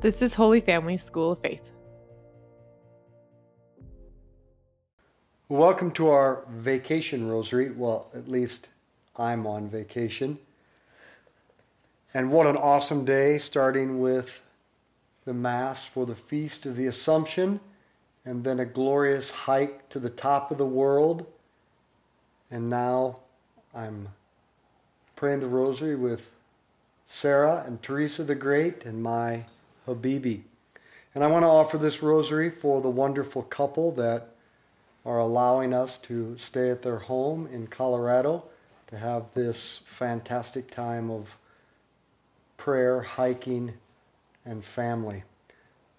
This is Holy Family School of Faith. Welcome to our vacation rosary. Well, at least I'm on vacation. And what an awesome day, starting with the Mass for the Feast of the Assumption, and then a glorious hike to the top of the world. And now I'm praying the rosary with Sarah and Teresa the Great and my Habibi. And I want to offer this rosary for the wonderful couple that are allowing us to stay at their home in Colorado to have this fantastic time of prayer, hiking, and family.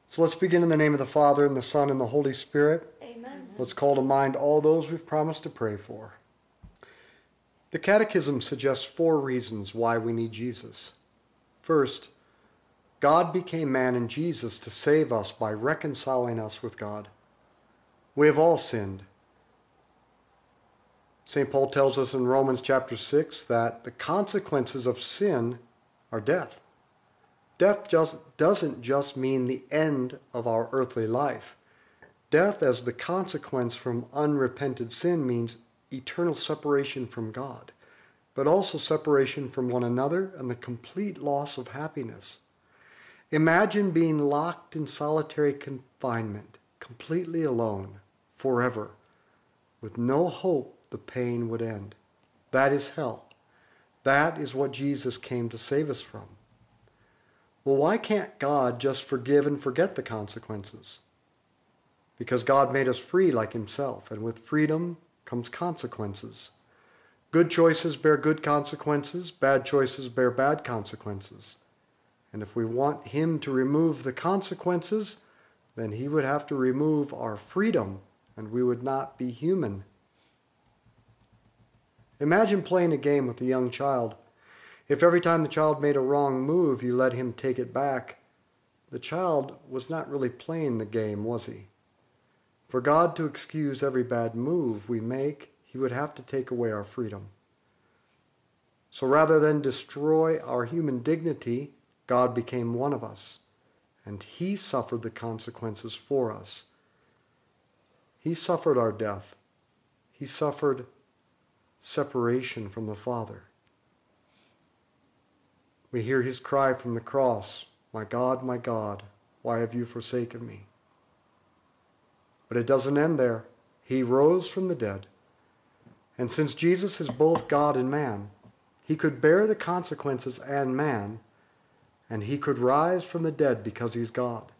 So let's begin in the name of the Father, and the Son, and the Holy Spirit. Amen. Let's call to mind all those we've promised to pray for. The Catechism suggests four reasons why we need Jesus. First, God became man in Jesus to save us by reconciling us with God. We have all sinned. St. Paul tells us in Romans chapter 6 that the consequences of sin are death. Death just doesn't just mean the end of our earthly life. Death as the consequence from unrepented sin means eternal separation from God, but also separation from one another and the complete loss of happiness. Imagine being locked in solitary confinement, completely alone, forever, with no hope the pain would end. That is hell. That is what Jesus came to save us from. Well, why can't God just forgive and forget the consequences? Because God made us free like Himself, and with freedom comes consequences. Good choices bear good consequences, bad choices bear bad consequences. And if we want Him to remove the consequences, then He would have to remove our freedom, and we would not be human. Imagine playing a game with a young child. If every time the child made a wrong move, you let him take it back, the child was not really playing the game, was he? For God to excuse every bad move we make, he would have to take away our freedom. So rather than destroy our human dignity, God became one of us, and he suffered the consequences for us. He suffered our death. He suffered separation from the Father. We hear his cry from the cross, My God, my God, why have you forsaken me? But it doesn't end there. He rose from the dead. And since Jesus is both God and man, he could bear the consequences and man, and he could rise from the dead because he's God.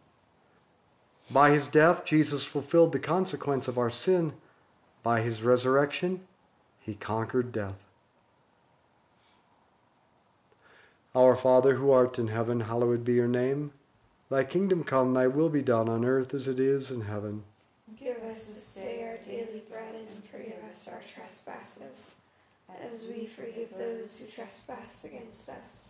By his death, Jesus fulfilled the consequence of our sin. By his resurrection, he conquered death. Our Father who art in heaven, hallowed be your name. Thy kingdom come, thy will be done on earth as it is in heaven. Give us this day our daily bread and forgive us our trespasses, as we forgive those who trespass against us.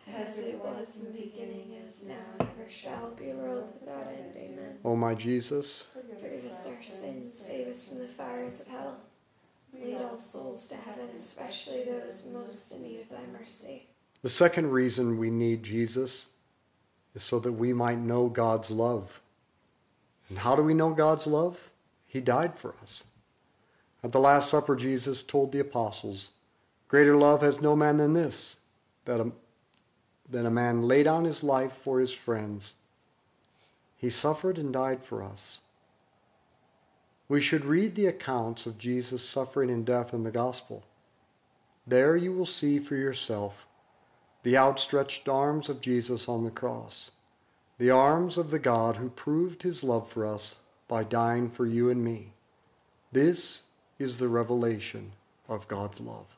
As it was in the beginning, is now, and ever shall be, world without end. Amen. O my Jesus, Forgive us our sins, save us from the fires of hell. Lead all souls to heaven, especially those most in need of thy mercy. the second reason we need Jesus is so that we might know God's love. And how do we know God's love? He died for us. At the Last Supper, Jesus told the apostles, Greater love has no man than this, that a, than a man lay down his life for his friends. He suffered and died for us. We should read the accounts of Jesus' suffering and death in the gospel. There you will see for yourself the outstretched arms of Jesus on the cross, the arms of the God who proved his love for us by dying for you and me. This is the revelation of God's love.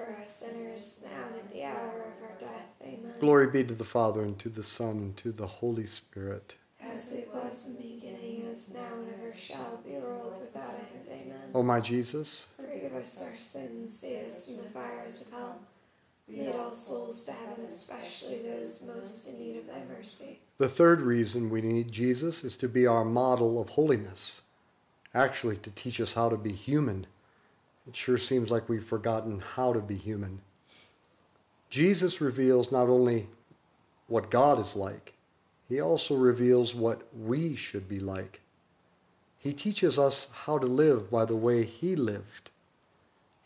for us sinners, now and at the hour of our death. Amen. Glory be to the Father, and to the Son, and to the Holy Spirit. As it was in the beginning, is now, and ever shall be, world without end. Amen. O my Jesus, Forgive us our sins, save us from the fires of hell. Lead all souls to heaven, especially those most in need of thy mercy. the third reason we need Jesus is to be our model of holiness. Actually, to teach us how to be human. It sure seems like we've forgotten how to be human. Jesus reveals not only what God is like, he also reveals what we should be like. He teaches us how to live by the way he lived.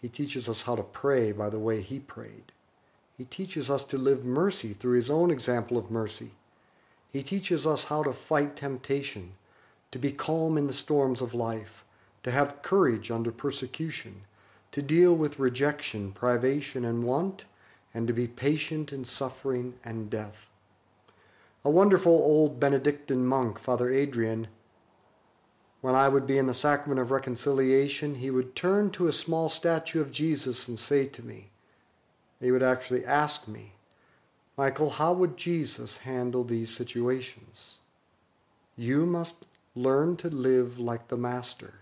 He teaches us how to pray by the way he prayed. He teaches us to live mercy through his own example of mercy. He teaches us how to fight temptation, to be calm in the storms of life, to have courage under persecution, to deal with rejection, privation, and want, and to be patient in suffering and death. A wonderful old Benedictine monk, Father Adrian, when I would be in the sacrament of reconciliation, he would turn to a small statue of Jesus and say to me, he would actually ask me, Michael, how would Jesus handle these situations? You must learn to live like the Master.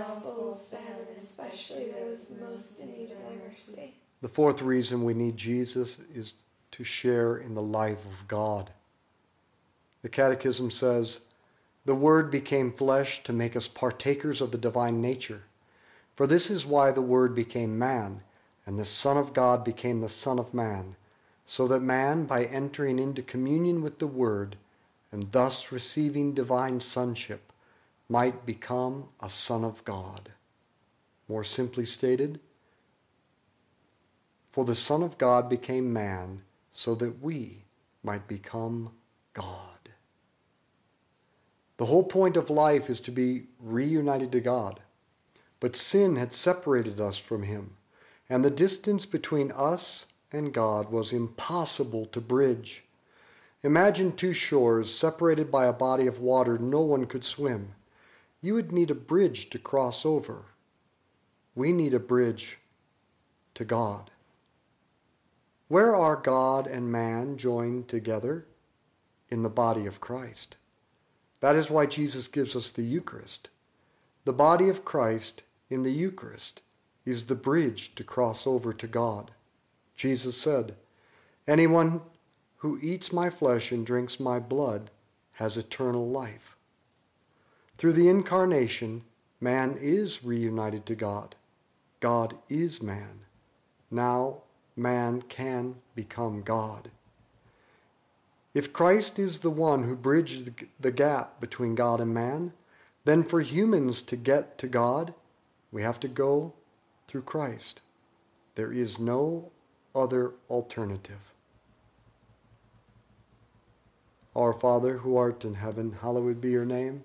All souls to heaven, especially those most in need of thy mercy. The fourth reason we need Jesus is to share in the life of God. The Catechism says, The Word became flesh to make us partakers of the divine nature. For this is why the Word became man, and the Son of God became the Son of Man, so that man, by entering into communion with the Word, and thus receiving divine sonship, might become a Son of God. More simply stated, for the Son of God became man so that we might become God. The whole point of life is to be reunited to God. But sin had separated us from Him, and the distance between us and God was impossible to bridge. Imagine two shores separated by a body of water no one could swim. You would need a bridge to cross over. We need a bridge to God. Where are God and man joined together? In the body of Christ. That is why Jesus gives us the Eucharist. The body of Christ in the Eucharist is the bridge to cross over to God. Jesus said, Anyone who eats my flesh and drinks my blood has eternal life. Through the incarnation, man is reunited to God. God is man. Now man can become God. If Christ is the one who bridged the gap between God and man, then for humans to get to God, we have to go through Christ. There is no other alternative. Our Father, who art in heaven, hallowed be your name.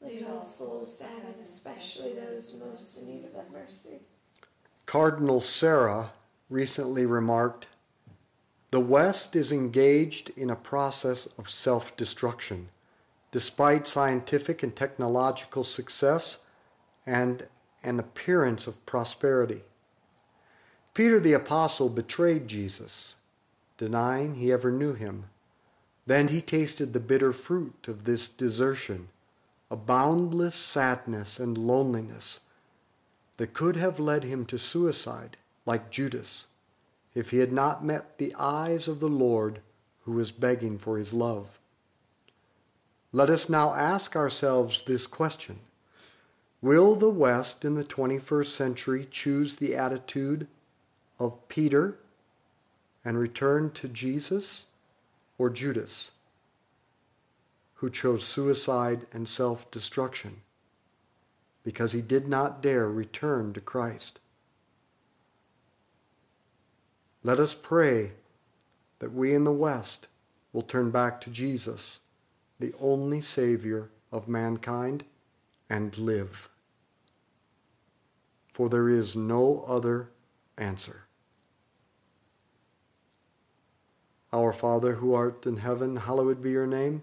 Lead all souls to heaven, especially those most in need of thy mercy. Cardinal Sarah recently remarked The West is engaged in a process of self destruction, despite scientific and technological success and an appearance of prosperity. Peter the Apostle betrayed Jesus, denying he ever knew him. Then he tasted the bitter fruit of this desertion, a boundless sadness and loneliness that could have led him to suicide, like Judas, if he had not met the eyes of the Lord who was begging for his love. Let us now ask ourselves this question Will the West in the 21st century choose the attitude of Peter and return to Jesus or Judas, who chose suicide and self destruction? because he did not dare return to Christ. Let us pray that we in the West will turn back to Jesus, the only Savior of mankind, and live. For there is no other answer. Our Father who art in heaven, hallowed be your name.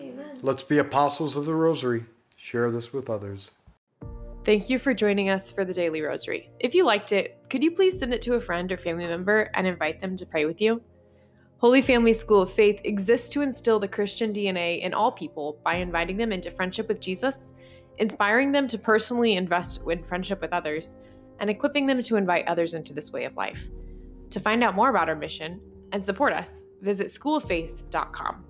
Amen. let's be apostles of the Rosary. Share this with others. Thank you for joining us for the Daily Rosary. If you liked it, could you please send it to a friend or family member and invite them to pray with you? Holy Family School of Faith exists to instill the Christian DNA in all people by inviting them into friendship with Jesus, inspiring them to personally invest in friendship with others, and equipping them to invite others into this way of life. To find out more about our mission and support us, visit schooloffaith.com.